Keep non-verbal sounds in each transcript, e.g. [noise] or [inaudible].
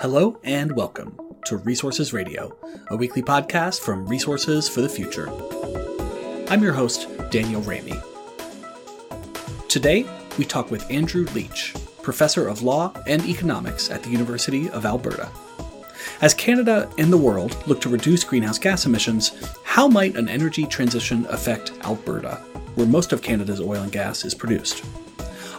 Hello and welcome to Resources Radio, a weekly podcast from Resources for the Future. I'm your host, Daniel Raimi. Today, we talk with Andrew Leach, professor of law and economics at the University of Alberta. As Canada and the world look to reduce greenhouse gas emissions, how might an energy transition affect Alberta, where most of Canada's oil and gas is produced?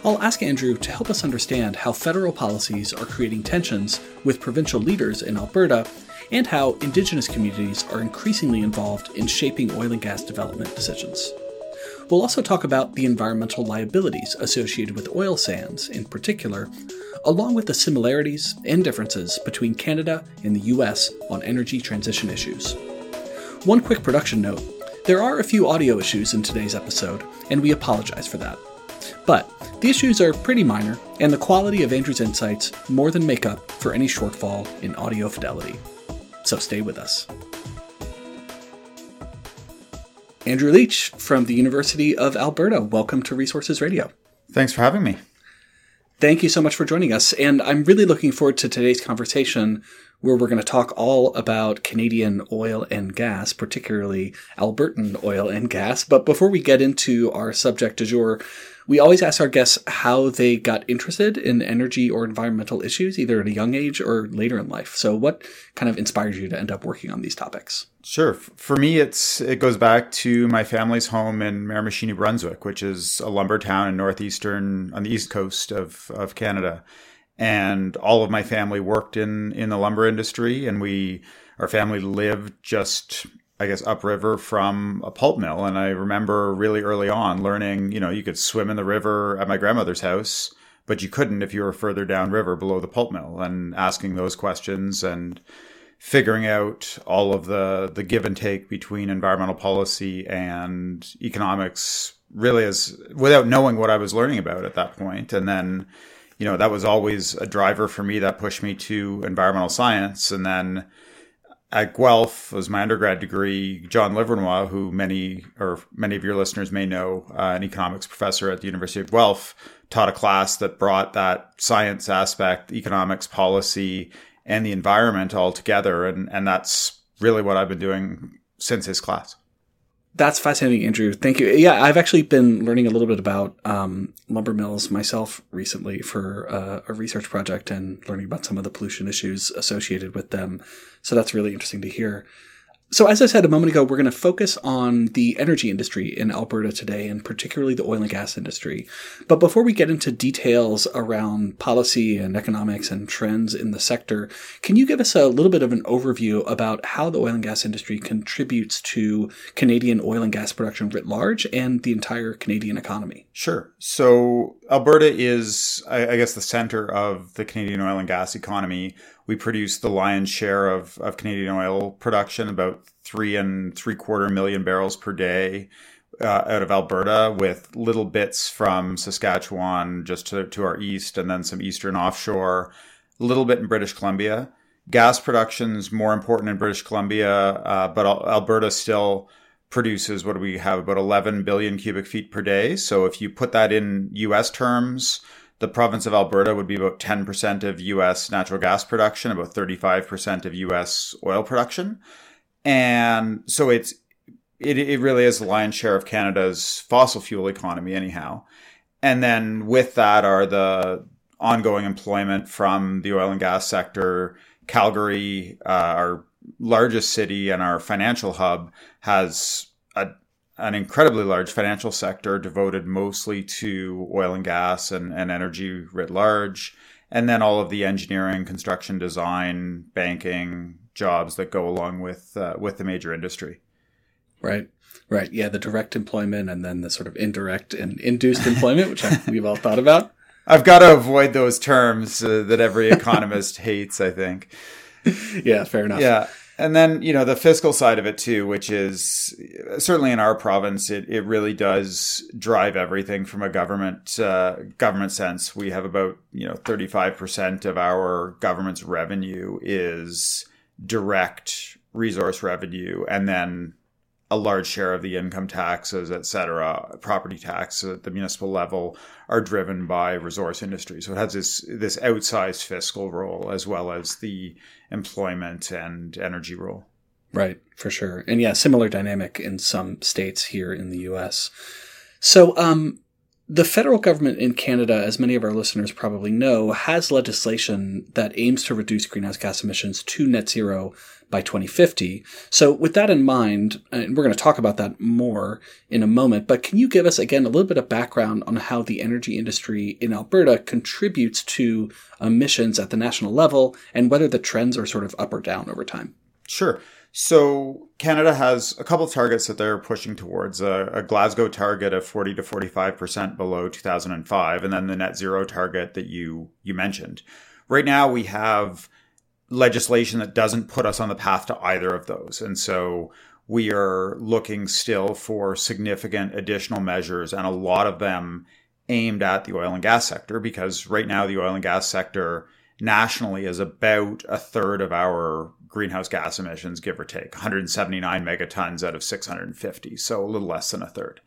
I'll ask Andrew to help us understand how federal policies are creating tensions with provincial leaders in Alberta and how Indigenous communities are increasingly involved in shaping oil and gas development decisions. We'll also talk about the environmental liabilities associated with oil sands in particular, along with the similarities and differences between Canada and the US on energy transition issues. One quick production note there are a few audio issues in today's episode, and we apologize for that. But the issues are pretty minor, and the quality of Andrew's insights more than make up for any shortfall in audio fidelity. So stay with us. Andrew Leach from the University of Alberta, welcome to Resources Radio. Thanks for having me. Thank you so much for joining us. And I'm really looking forward to today's conversation where we're going to talk all about Canadian oil and gas, particularly Albertan oil and gas. But before we get into our subject du jour, we always ask our guests how they got interested in energy or environmental issues, either at a young age or later in life. So, what kind of inspired you to end up working on these topics? Sure. For me, it's it goes back to my family's home in Miramichi, New Brunswick, which is a lumber town in northeastern on the east coast of of Canada, and all of my family worked in in the lumber industry, and we our family lived just I guess upriver from a pulp mill. And I remember really early on learning, you know, you could swim in the river at my grandmother's house, but you couldn't if you were further downriver below the pulp mill and asking those questions and figuring out all of the the give and take between environmental policy and economics really as without knowing what I was learning about at that. And then, you know, that was always a driver for me that pushed me to environmental science. And then at Guelph was my undergrad degree. John Livernois, who many or many of your listeners may know, uh, an economics professor at the University of Guelph, taught a class that brought that science aspect, economics, policy, and the environment all together, and and that's really what I've been doing since his class. That's fascinating, Andrew. Thank you. Yeah, I've actually been learning a little bit about um, lumber mills myself recently for uh, a research project and learning about some of the pollution issues associated with them. So that's really interesting to hear. So, as I said a moment ago, we're going to focus on the energy industry in Alberta today, and particularly the oil and gas industry. But before we get into details around policy and economics and trends in the sector, can you give us a little bit of an overview about how the oil and gas industry contributes to Canadian oil and gas production writ large and the entire Canadian economy? Sure. So, Alberta is, I guess, the center of the Canadian oil and gas economy we produce the lion's share of, of Canadian oil production, about three and three quarter million barrels per day uh, out of Alberta, with little bits from Saskatchewan just to, to our east, and then some eastern offshore, a little bit in British Columbia. Gas production is more important in British Columbia, uh, but Alberta still produces what do we have about 11 billion cubic feet per day. So if you put that in US terms, the province of Alberta would be about 10% of US natural gas production, about 35% of US oil production. And so it's, it, it really is the lion's share of Canada's fossil fuel economy, anyhow. And then with that are the ongoing employment from the oil and gas sector. Calgary, uh, our largest city and our financial hub, has a an incredibly large financial sector devoted mostly to oil and gas and, and energy writ large. And then all of the engineering, construction, design, banking jobs that go along with uh, with the major industry. Right, right, yeah, the direct employment and then the sort of indirect and induced employment, which I, we've all thought about. [laughs] I've got to avoid those terms uh, that every economist [laughs] hates. I think. Yeah, fair enough. Yeah, and then, you know, the fiscal side of it too, which is certainly in our province, it, it really does drive everything from a government, uh, government sense. We have about, you know, 35% of our government's revenue is direct resource revenue. And then a large share of the income taxes, et cetera, property tax at the municipal level are driven by resource industry. So it has this this outsized fiscal role as well as the employment and energy role. Right, for sure. And yeah, similar dynamic in some states here in the US. So um the federal government in Canada, as many of our listeners probably know, has legislation that aims to reduce greenhouse gas emissions to net zero by 2050. So, with that in mind, and we're going to talk about that more in a moment, but can you give us again a little bit of background on how the energy industry in Alberta contributes to emissions at the national level and whether the trends are sort of up or down over time? Sure. So Canada has a couple of targets that they're pushing towards a, a, Glasgow target of 40 to 45 percent below 2005, and then the net zero target that you you mentioned. Right now, we have legislation that doesn't put us on the path to either of those, and so we are looking still for significant additional measures, and a lot of them aimed at the oil and gas sector because right now the oil and gas sector nationally is about a third of our greenhouse gas emissions, give or take 179 megatons out of 650, so a little less than a third.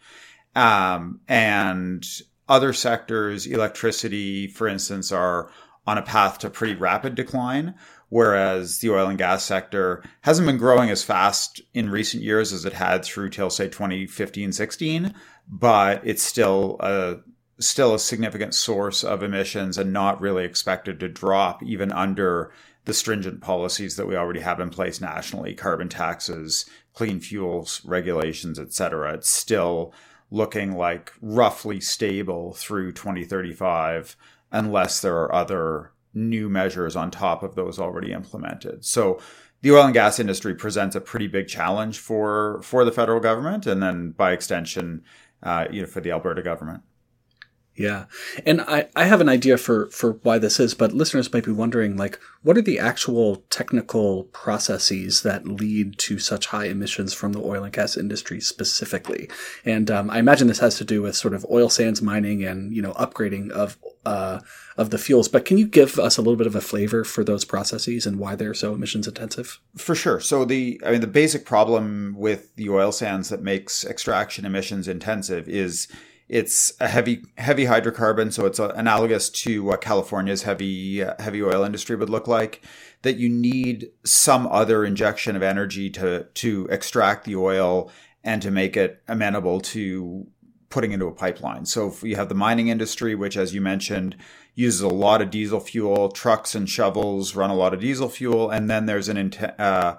Um, and other sectors, electricity, for instance, are on a path to pretty rapid decline, whereas the oil and gas sector hasn't been growing as fast in recent years as it had through till say 2015 16, but it's still a still a significant source of emissions and not really expected to drop even under the stringent policies that we already have in place nationally carbon taxes clean fuels regulations etc it's still looking like roughly stable through 2035 unless there are other new measures on top of those already implemented. So the oil and gas industry presents a pretty big challenge for for the federal government and then by extension uh, you know for the alberta government yeah. And I, I have an idea for, for why this is, but listeners might be wondering, like, what are the actual technical processes that lead to such high emissions from the oil and gas industry specifically? And um, I imagine this has to do with sort of oil sands mining and, you know, upgrading of, uh, of the fuels. But can you give us a little bit of a flavor for those processes and why they're so emissions intensive? For sure. So the, I mean, the basic problem with the oil sands that makes extraction emissions intensive is it's a heavy heavy hydrocarbon, so it's analogous to what California's heavy heavy oil industry would look like. That you need some other injection of energy to to extract the oil and to make it amenable to putting into a pipeline. So if you have the mining industry, which, as you mentioned, uses a lot of diesel fuel, trucks and shovels run a lot of diesel fuel, and then there's an uh,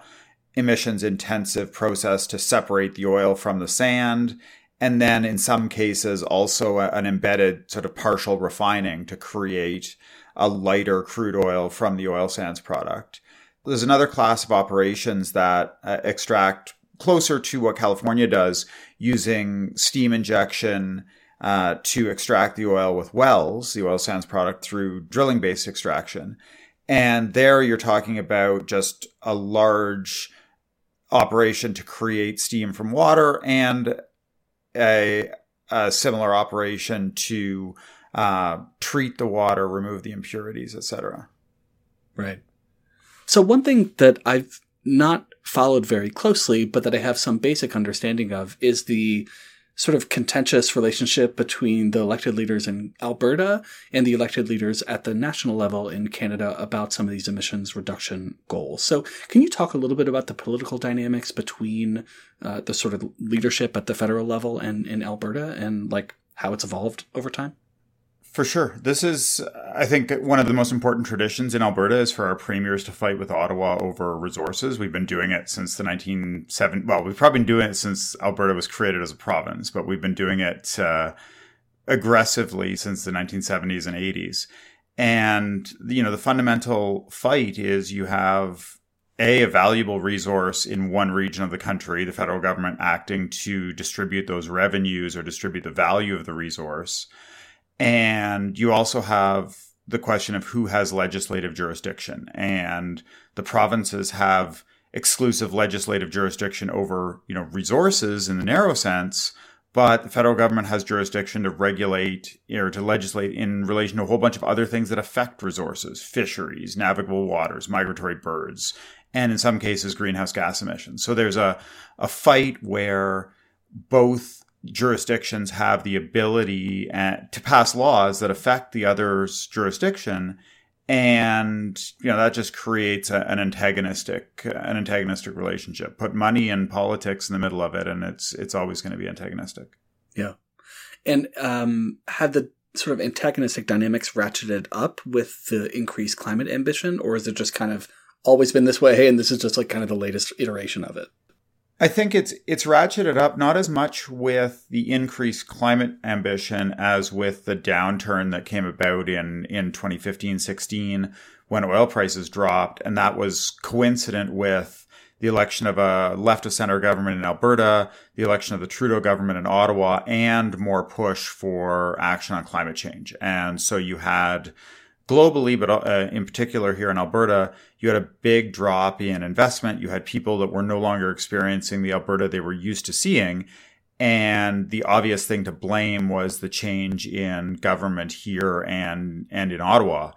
emissions intensive process to separate the oil from the sand and then in some cases also an embedded sort of partial refining to create a lighter crude oil from the oil sands product. There's another class of operations that uh, extract closer to what California does using steam injection uh, to extract the oil with wells, the oil sands product through drilling based extraction. And there you're talking about just a large operation to create steam from water and a, a similar operation to uh, treat the water, remove the impurities, etc. Right. So one thing that I've not followed very closely, but that I have some basic understanding of, is the sort of contentious relationship between the elected leaders in Alberta and the elected leaders at the national level in Canada about some of these emissions reduction goals. So, can you talk a little bit about the political dynamics between uh, the sort of leadership at the federal level and in Alberta and like how it's evolved over time? For sure. This is, I think, one of the most important traditions in Alberta is for our premiers to fight with Ottawa over resources. We've been doing it since the 1970s. Well, we've probably been doing it since Alberta was created as a province, but we've been doing it uh, aggressively since the 1970s and 80s. And, you know, the fundamental fight is you have a, a valuable resource in one region of the country, the federal government acting to distribute those revenues or distribute the value of the resource and you also have the question of who has legislative jurisdiction. And the provinces have exclusive legislative jurisdiction over, you know, resources in the narrow sense, but the federal government has jurisdiction to regulate or to legislate in relation to a whole bunch of other things that affect resources, fisheries, navigable waters, migratory birds, and in some cases, greenhouse gas emissions. So there's a, a fight where both jurisdictions have the ability uh, to pass laws that affect the other's jurisdiction. And you know that just creates a, an antagonistic an antagonistic relationship. Put money and politics in the middle of it and it's it's always going to be antagonistic. Yeah. And um have the sort of antagonistic dynamics ratcheted up with the increased climate ambition or is it just kind of always been this way and this is just like kind of the latest iteration of it I think it's it's ratcheted up not as much with the increased climate ambition as with the downturn that came about in in 2015-16 when oil prices dropped and that was coincident with the election of a left of center government in Alberta, the election of the Trudeau government in Ottawa, and more push for action on climate change. And so you had globally, but uh, in particular here in Alberta, you had a big drop in investment. You had people that were no longer experiencing the Alberta they were used to seeing. And the obvious thing to blame was the change in government here and, and in Ottawa.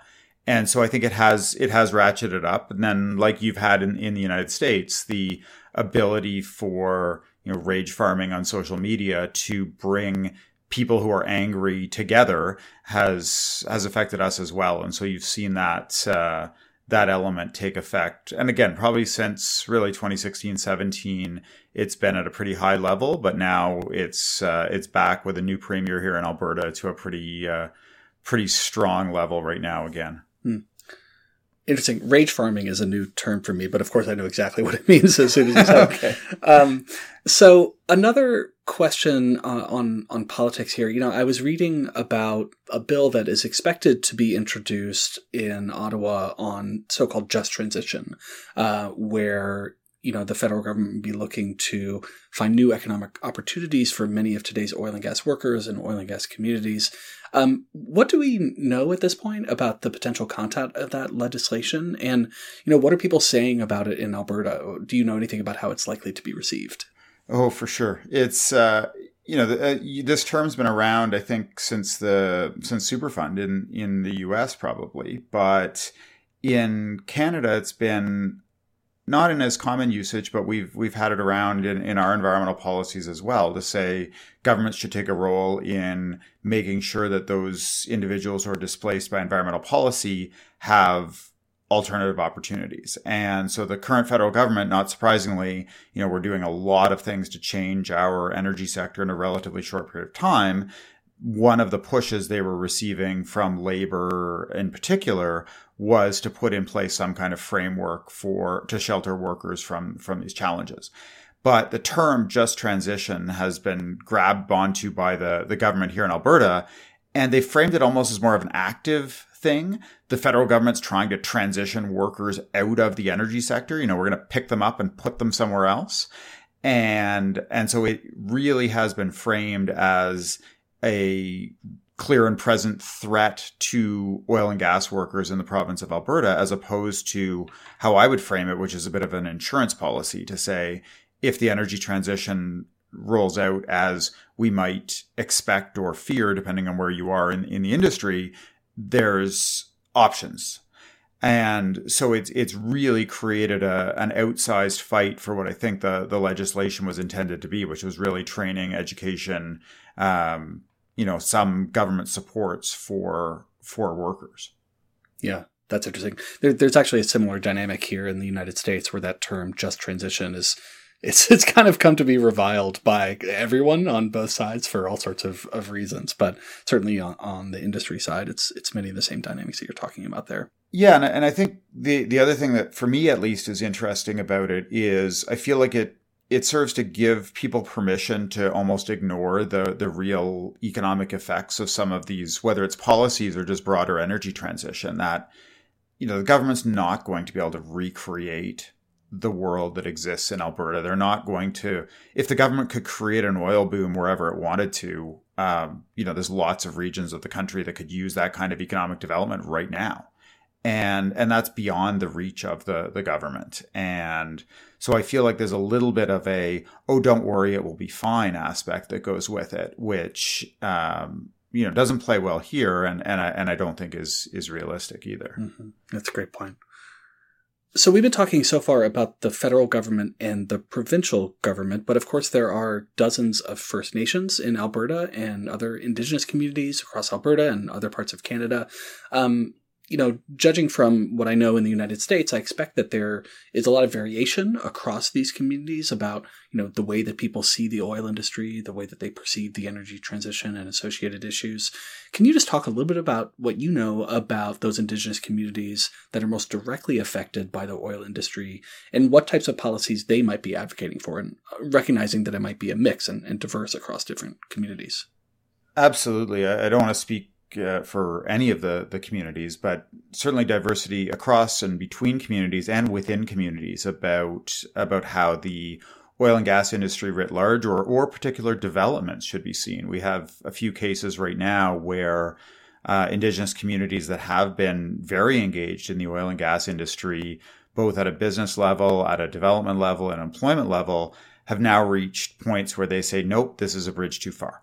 And so I think it has, it has ratcheted up. And then like you've had in, in the United States, the ability for, you know, rage farming on social media to bring people who are angry together has has affected us as well. And so you've seen that uh, that element take effect. And again, probably since really 2016, 17, it's been at a pretty high level, but now it's uh, it's back with a new premier here in Alberta to a pretty uh, pretty strong level right now again. Hmm interesting. Rage farming is a new term for me, but of course I know exactly [laughs] what it means as soon as you say okay. Um, so another question uh, on on politics here. You know, I was reading about a bill that is expected to be introduced in Ottawa on so-called just transition, uh, where you know the federal government be looking to find new economic opportunities for many of today's oil and gas workers and oil and gas communities. Um, what do we know at this point about the potential content of that legislation? And, you know, what are people saying about it in Alberta? Do you know anything about how it's likely to be received? Oh, for sure. It's, uh, you know, the, uh, this term's been around, I think, since the since Superfund in in the U.S. probably, but in Canada, it's been not in as common usage, but we've we've had it around in, in our environmental policies as well to say governments should take a role in making sure that those individuals who are displaced by environmental policy have alternative opportunities. And so the current federal government, not surprisingly, you know, we're doing a lot of things to change our energy sector in a relatively short period of time one of the pushes they were receiving from labor in particular was to put in place some kind of framework for to shelter workers from from these challenges. But the term just transition has been grabbed onto by the, the government here in Alberta, and they framed it almost as more of an active thing. The federal government's trying to transition workers out of the energy sector. You know, we're going to pick them up and put them somewhere else. And, and so it really has been framed as a clear and present threat to oil and gas workers in the province of Alberta, as opposed to how I would frame it, which is a bit of an insurance policy to say if the energy transition rolls out as we might expect or fear, depending on where you are in, in the industry, there's options. And so it's it's really created a an outsized fight for what I think the the legislation was intended to be, which was really training, education, um, you know some government supports for for workers. Yeah, that's interesting. There, there's actually a similar dynamic here in the United States where that term "just transition" is it's [laughs] it's kind of come to be reviled by everyone on both sides for all sorts of, of reasons. But certainly on, on the industry side, it's it's many of the same dynamics that you're talking about there. Yeah, and, and I think the the other thing that for me at least is interesting about it is I feel like it it serves to give people permission to almost ignore the the real economic effects of some of these, whether it's policies or just broader energy transition. That you know the government's not going to be able to recreate the world that exists in Alberta. They're not going to. If the government could create an oil boom wherever it wanted to, um, you know, there's lots of regions of the country that could use that kind of economic development right now. And and that's beyond the reach of the the government and so i feel like there's a little bit of a oh don't worry it will be fine aspect that goes with it which um, you know doesn't play well here and and I, and I don't think is is realistic either mm-hmm. that's a great point so we've been talking so far about the federal government and the provincial government, but of course there are dozens of First Nations in Alberta and other Indigenous communities across Alberta and other parts of Canada. Um, you know, judging from what I know in the United States, I expect that there is a lot of variation across these communities about, you know, the way that people see the oil industry, the way that they perceive the energy transition and associated issues. Can you just talk a little bit about what you know about those indigenous communities that are most directly affected by the oil industry and what types of policies they might be advocating for and uh, recognizing that it might be a mix and, and diverse across different communities? Absolutely. I don't want to speak uh, for any of the the communities, but certainly diversity across and between communities and within communities about about how the oil and gas industry writ large or or particular developments should be seen. We have a few cases right now where uh, indigenous communities that have been very engaged in the oil and gas industry, both at a business level, at a development level, and employment level, have now reached points where they say, "Nope, this is a bridge too far."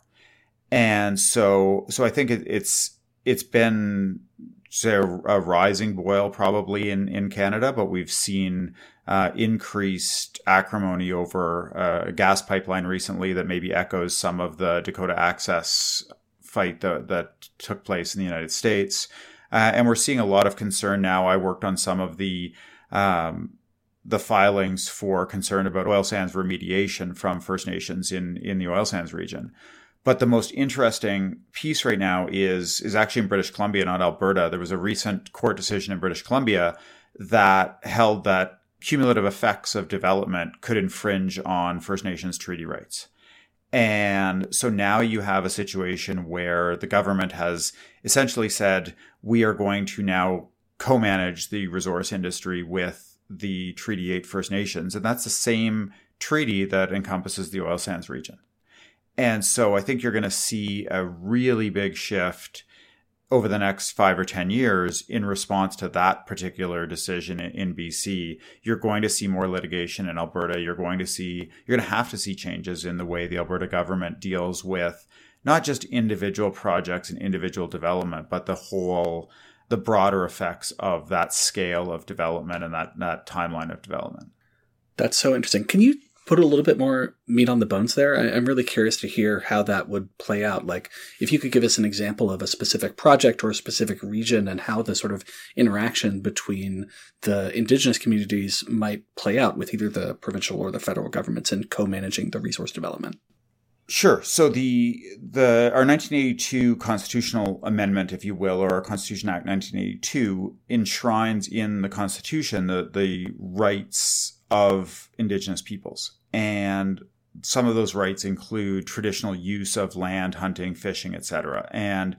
And so so I think it, it's it's been say a, rising boil probably in in Canada, but we've seen uh, increased acrimony over uh, a gas pipeline recently that maybe echoes some of the Dakota Access fight that, that took place in the United States, uh, and we're seeing a lot of concern now. I worked on some of the um, the filings for concern about oil sands remediation from First Nations in in the oil sands region. But the most interesting piece right now is is actually in British Columbia, not Alberta. There was a recent court decision in British Columbia that held that cumulative effects of development could infringe on First Nations treaty rights. And so now you have a situation where the government has essentially said, we are going to now co manage the resource industry with the Treaty 8 First Nations. And that's the same treaty that encompasses the oil sands region. And so I think you're going to see a really big shift over the next five or 10 years in response to that particular decision in, BC. You're going to see more litigation in Alberta. You're going to see, you're going to have to see changes in the way the Alberta government deals with not just individual projects and individual development, but the whole, the broader effects of that scale of development and that, that timeline of development. That's so interesting. Can you put a little bit more meat on the bones there. I, am really curious to hear how that would play out. Like, if you could give us an example of a specific project or a specific region and how the sort of interaction between the indigenous communities might play out with either the provincial or the federal governments in co-managing the resource development. Sure. So the the our 1982 constitutional amendment, if you will, or our Constitution Act 1982, enshrines in the Constitution the the rights of Indigenous peoples. And some of those rights include traditional use of land, hunting, fishing, etc. And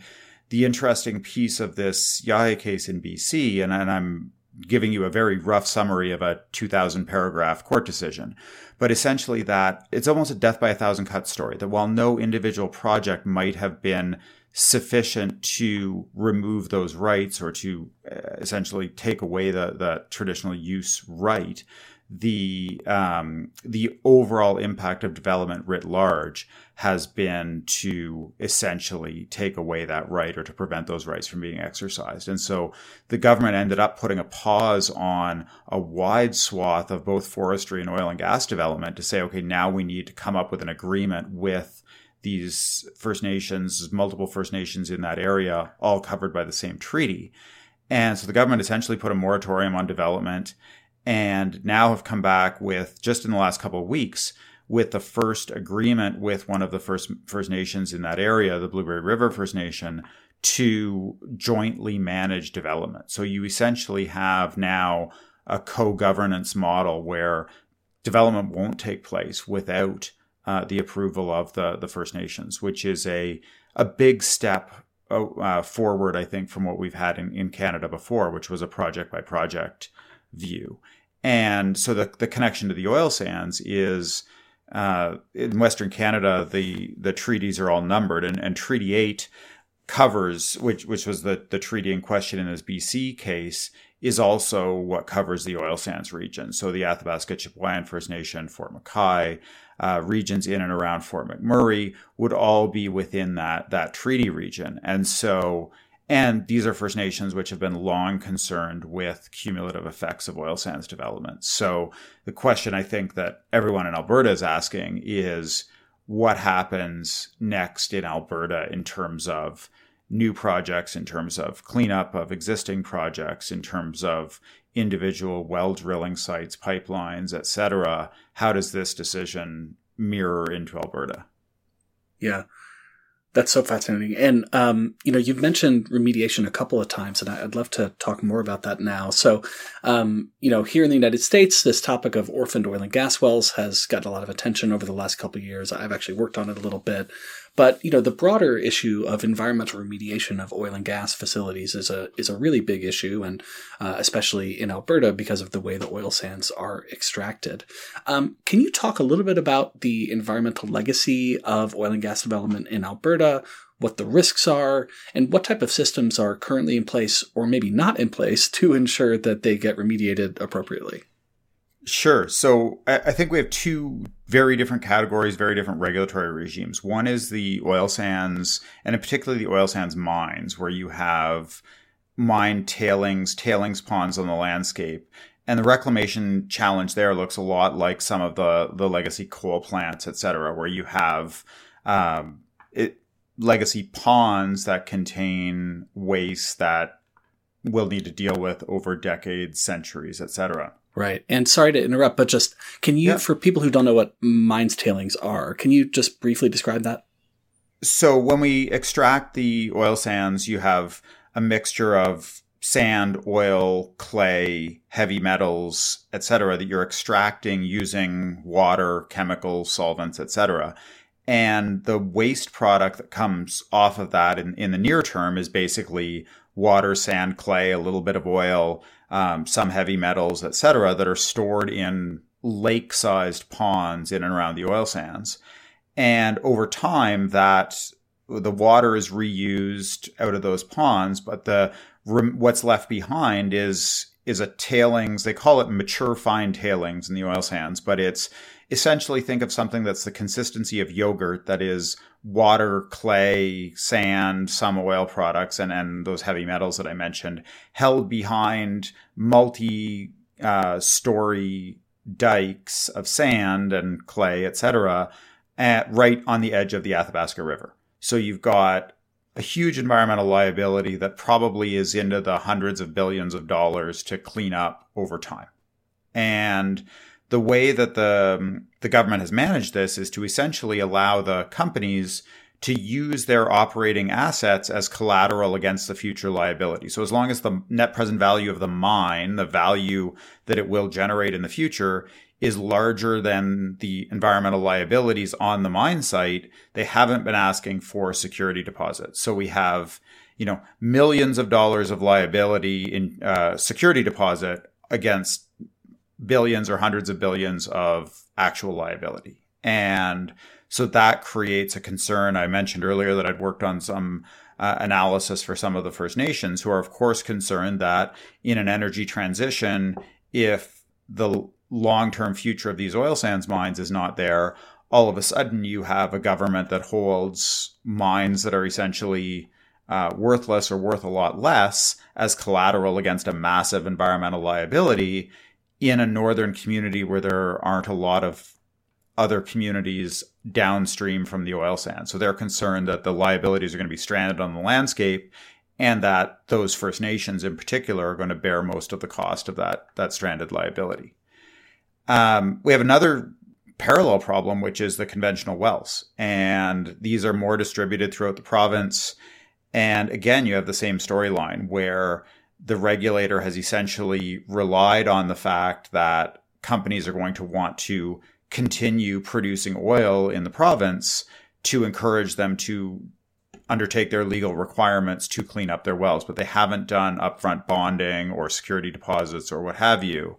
the interesting piece of this Yahey case in BC, and, and I'm giving you a very rough summary of a 2000 paragraph court decision, but essentially that it's almost a death by a thousand cuts story that while no individual project might have been sufficient to remove those rights or to uh, essentially take away the, the traditional use right, the um, the overall impact of development writ large has been to essentially take away that right or to prevent those rights from being exercised. And so the government ended up putting a pause on a wide swath of both forestry and oil and gas development to say, okay, now we need to come up with an agreement with these First Nations, multiple First Nations in that area, all covered by the same treaty. And so the government essentially put a moratorium on development and now have come back with just in the last couple of weeks with the first agreement with one of the first First Nations in that area, the Blueberry River First Nation, to jointly manage development. So you essentially have now a co-governance model where development won't take place without uh, the approval of the the First Nations, which is a a big step uh, forward, I think, from what we've had in, in Canada before, which was a project by project view. And so the, the connection to the oil sands is uh, in Western Canada, the, the treaties are all numbered. And, and Treaty 8 covers, which which was the the treaty in question in this BC case, is also what covers the oil sands region. So the Athabasca Chipewyan First Nation, Fort McKay, uh, regions in and around Fort McMurray would all be within that that treaty region, and so. And these are First Nations which have been long concerned with cumulative effects of oil sands development. So the question I think that everyone in Alberta is asking is what happens next in Alberta in terms of new projects, in terms of cleanup of existing projects, in terms of individual well drilling sites, pipelines, etc. How does this decision mirror into Alberta? Yeah. That's so fascinating. And, um, you know, you've mentioned remediation a couple of times, and I'd love to talk more about that now. So, um, you know, here in the United States, this topic of orphaned oil and gas wells has gotten a lot of attention over the last couple of years. I've actually worked on it a little bit. But you know, the broader issue of environmental remediation of oil and gas facilities is a is a really big issue, and uh, especially in Alberta because of the way the oil sands are extracted. Um, can you talk a little bit about the environmental legacy of oil and gas development in Alberta? What the risks are, and what type of systems are currently in place, or maybe not in place, to ensure that they get remediated appropriately. Sure. So I think we have two very different categories, very different regulatory regimes. One is the oil sands, and in particular the oil sands mines, where you have mine tailings, tailings ponds on the landscape. And the reclamation challenge there looks a lot like some of the, the legacy coal plants, et cetera, where you have um, it, legacy ponds that contain waste that we'll need to deal with over decades, centuries, et cetera. Right. And sorry to interrupt, but just can you, yeah. for people who don't know what mines tailings are, can you just briefly describe that? So when we extract the oil sands, you have a mixture of sand, oil, clay, heavy metals, etc., that you're extracting using water, chemicals, solvents, etc. And the waste product that comes off of that in, in the near term is basically water, sand, clay, a little bit of oil, um, some heavy metals, etc., that are stored in lake-sized ponds in and around the oil sands. And over time, that the water is reused out of those ponds, but the what's left behind is is a tailings. They call it mature fine tailings in the oil sands, but it's essentially think of something that's the consistency of yogurt that is water, clay, sand, some oil products, and, and those heavy metals that I mentioned held behind multi uh, story dikes of sand and clay, etc., right on the edge of the Athabasca River. So you've got a huge environmental liability that probably is into the hundreds of billions of dollars to clean up over time. And the way that the the government has managed this is to essentially allow the companies to use their operating assets as collateral against the future liability. So as long as the net present value of the mine, the value that it will generate in the future is larger than the environmental liabilities on the mine site, they haven't been asking for security deposits. So we have, you know, millions of dollars of liability in uh, security deposit against billions or hundreds of billions of actual liability. And so that creates a concern. I mentioned earlier that I'd worked on some uh, analysis for some of the First Nations who are, of course, concerned that in an energy transition, if the long term future of these oil sands mines is not there, all of a sudden you have a government that holds mines that are essentially uh, worthless or worth a lot less as collateral against a massive environmental liability in a northern community where there aren't a lot of other communities downstream from the oil sands. So they're concerned that the liabilities are going to be stranded on the landscape and that those First Nations in particular are going to bear most of the cost of that, that stranded liability. Um, we have another parallel problem, which is the conventional wells. And these are more distributed throughout the province. And again, you have the same storyline where the regulator has essentially relied on the fact that companies are going to want to continue producing oil in the province to encourage them to undertake their legal requirements to clean up their wells, but they haven't done upfront bonding or security deposits or what have you.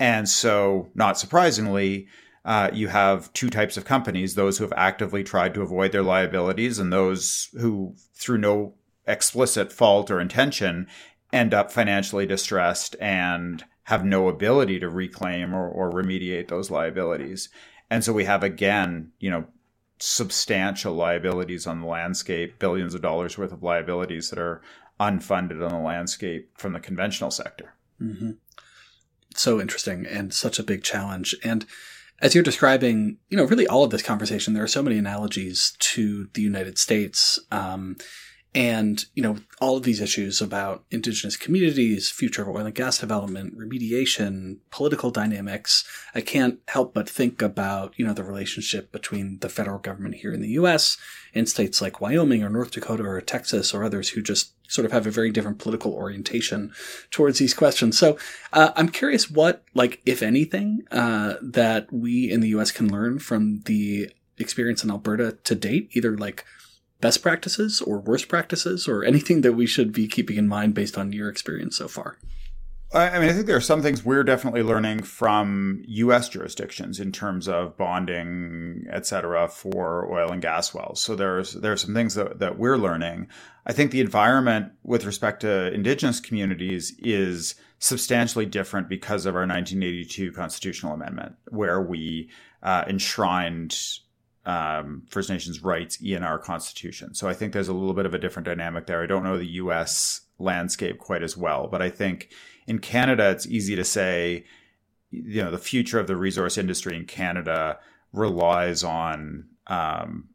And so, not surprisingly, uh, you have two types of companies those who have actively tried to avoid their liabilities and those who, through no explicit fault or intention, end up financially distressed and have no ability to reclaim or, or remediate those liabilities. And so we have again, you know, substantial liabilities on the landscape, billions of dollars worth of liabilities that are unfunded on the landscape from the conventional sector. Mm-hmm. So interesting and such a big challenge. And as you're describing, you know, really all of this conversation, there are so many analogies to the United States. Um, and, you know, all of these issues about indigenous communities, future of oil and gas development, remediation, political dynamics, I can't help but think about, you know, the relationship between the federal government here in the US and states like Wyoming or North Dakota or Texas or others who just sort of have a very different political orientation towards these questions. So uh, I'm curious what, like, if anything, uh, that we in the US can learn from the experience in Alberta to date, either like best practices or worst practices or anything that we should be keeping in mind based on your experience so far? I mean, I think there are some things we're definitely learning from U.S. jurisdictions in terms of bonding, et cetera, for oil and gas wells. So there's there are some things that, that we're learning. I think the environment with respect to indigenous communities is substantially different because of our 1982 constitutional amendment, where we uh, enshrined um, First Nations rights in our constitution. So I think there's a little bit of a different dynamic there. I don't know the U.S. landscape quite as well, but I think in Canada it's easy to say, you know, the future of the resource industry in Canada relies on, um,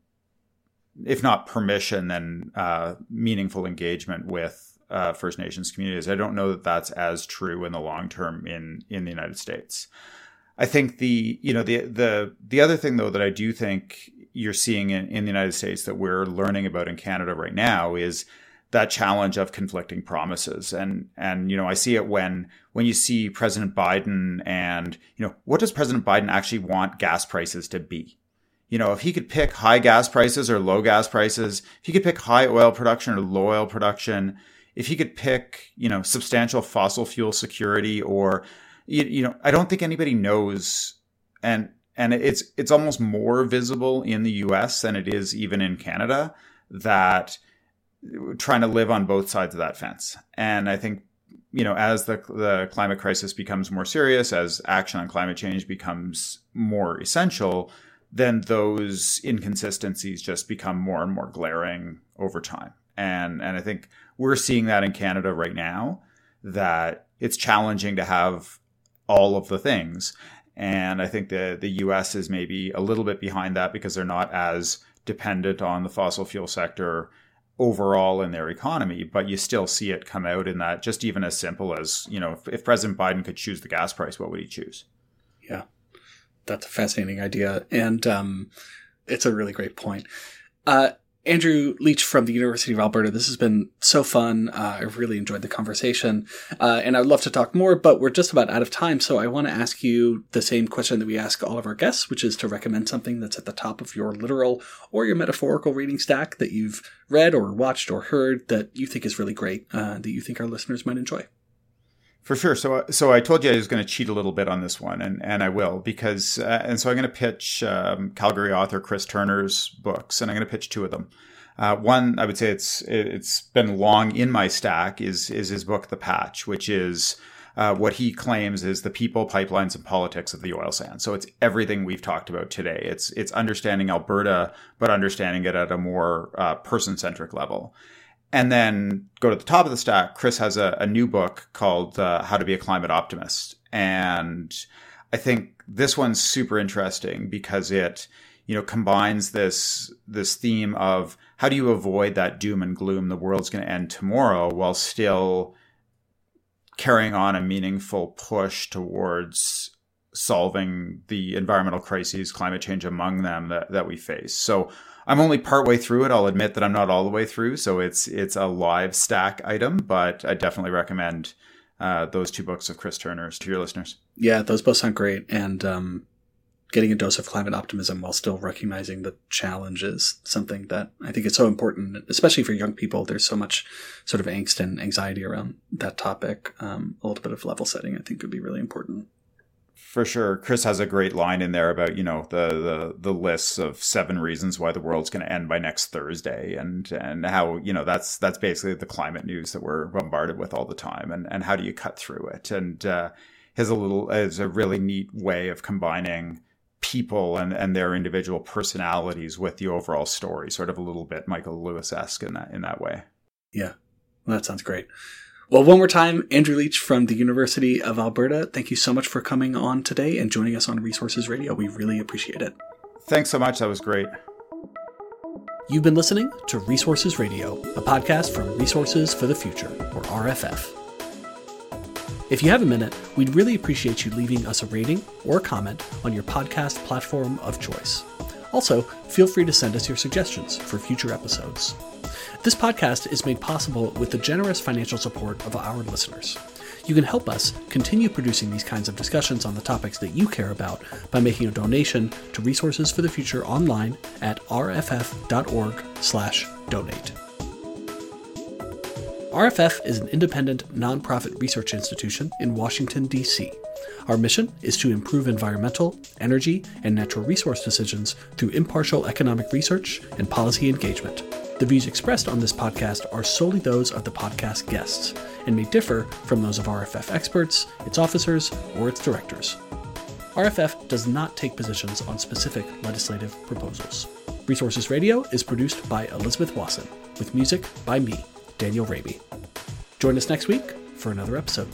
if not permission, then uh, meaningful engagement with uh, First Nations communities. I don't know that that's as true in the long term in in the United States. I think the you know the the the other thing though that I do think you're seeing in, in the United States that we're learning about in Canada right now is that challenge of conflicting promises. And and you know I see it when when you see President Biden and you know what does President Biden actually want gas prices to be? You know if he could pick high gas prices or low gas prices if he could pick high oil production or low oil production if he could pick you know substantial fossil fuel security or you, you know, I don't think anybody knows, and and it's it's almost more visible in the U.S. than it is even in Canada that trying to live on both sides of that fence. And I think you know, as the the climate crisis becomes more serious, as action on climate change becomes more essential, then those inconsistencies just become more and more glaring over time. And and I think we're seeing that in Canada right now that it's challenging to have all of the things. And I think the the US is maybe a little bit behind that because they're not as dependent on the fossil fuel sector overall in their economy, but you still see it come out in that just even as simple as, you know, if, if President Biden could choose the gas price, what would he choose? Yeah. That's a fascinating idea. And um, it's a really great point. Uh, Andrew Leach from the University of Alberta. This has been so fun. Uh, I've really enjoyed the conversation, uh, and I'd love to talk more, but we're just about out of time. So I want to ask you the same question that we ask all of our guests, which is to recommend something that's at the top of your literal or your metaphorical reading stack that you've read or watched or heard that you think is really great, uh, that you think our listeners might enjoy. For sure. So, so I told you I was going to cheat a little bit on this one, and, and I will because, uh, and so I'm going to pitch um, Calgary author Chris Turner's books, and I'm going to pitch two of them. Uh, one, I would say it's it's been long in my stack is is his book The Patch, which is uh, what he claims is the people, pipelines, and politics of the oil sands. So it's everything we've talked about today. It's it's understanding Alberta, but understanding it at a more uh, person centric level. And then go to the top of the stack. Chris has a, a new book called uh, How to Be a Climate Optimist. And I think this one's super interesting because it, you know, combines this, this theme of how do you avoid that doom and gloom, the world's going to end tomorrow while still carrying on a meaningful push towards solving the environmental crises, climate change among them that, that we face. So I'm only partway through it. I'll admit that I'm not all the way through, so it's it's a live stack item, but I definitely recommend uh, those two books of Chris Turner's to your listeners. Yeah, those both sound great, and um, getting a dose of climate optimism while still recognizing the challenge is something that I think is so important, especially for young people. There's so much sort of angst and anxiety around that topic. Um, a little bit of level setting, I think, would be really important. For sure. Chris has a great line in there about, you know, the the the lists of seven reasons why the world's going to end by next Thursday and and how, you know, that's that's basically the climate news that we're bombarded with all the time and and how do you cut through it? And uh has a little is a really neat way of combining people and, and their individual personalities with the overall story, sort of a little bit Michael Lewis esque in that in that way. Yeah. Well, that sounds great. Well, one more time, Andrew Leach from the University of Alberta, thank you so much for coming on today and joining us on Resources Radio. We really appreciate it. Thanks so much. That was great. You've been listening to Resources Radio, a podcast from Resources for the Future, or RFF. If you have a minute, we'd really appreciate you leaving us a rating or a comment on your podcast platform of choice. Also, feel free to send us your suggestions for future episodes. This podcast is made possible with the generous financial support of our listeners. You can help us continue producing these kinds of discussions on the topics that you care about by making a donation to Resources for the Future online at rff.org/donate. RFF is an independent nonprofit research institution in Washington, D.C. Our mission is to improve environmental, energy, and natural resource decisions through impartial economic research and policy engagement. The views expressed on this podcast are solely those of the podcast guests and may differ from those of RFF experts, its officers, or its directors. RFF does not take positions on specific legislative proposals. Resources Radio is produced by Elizabeth Wasson, with music by me, Daniel Raimi. Join us next week for another episode.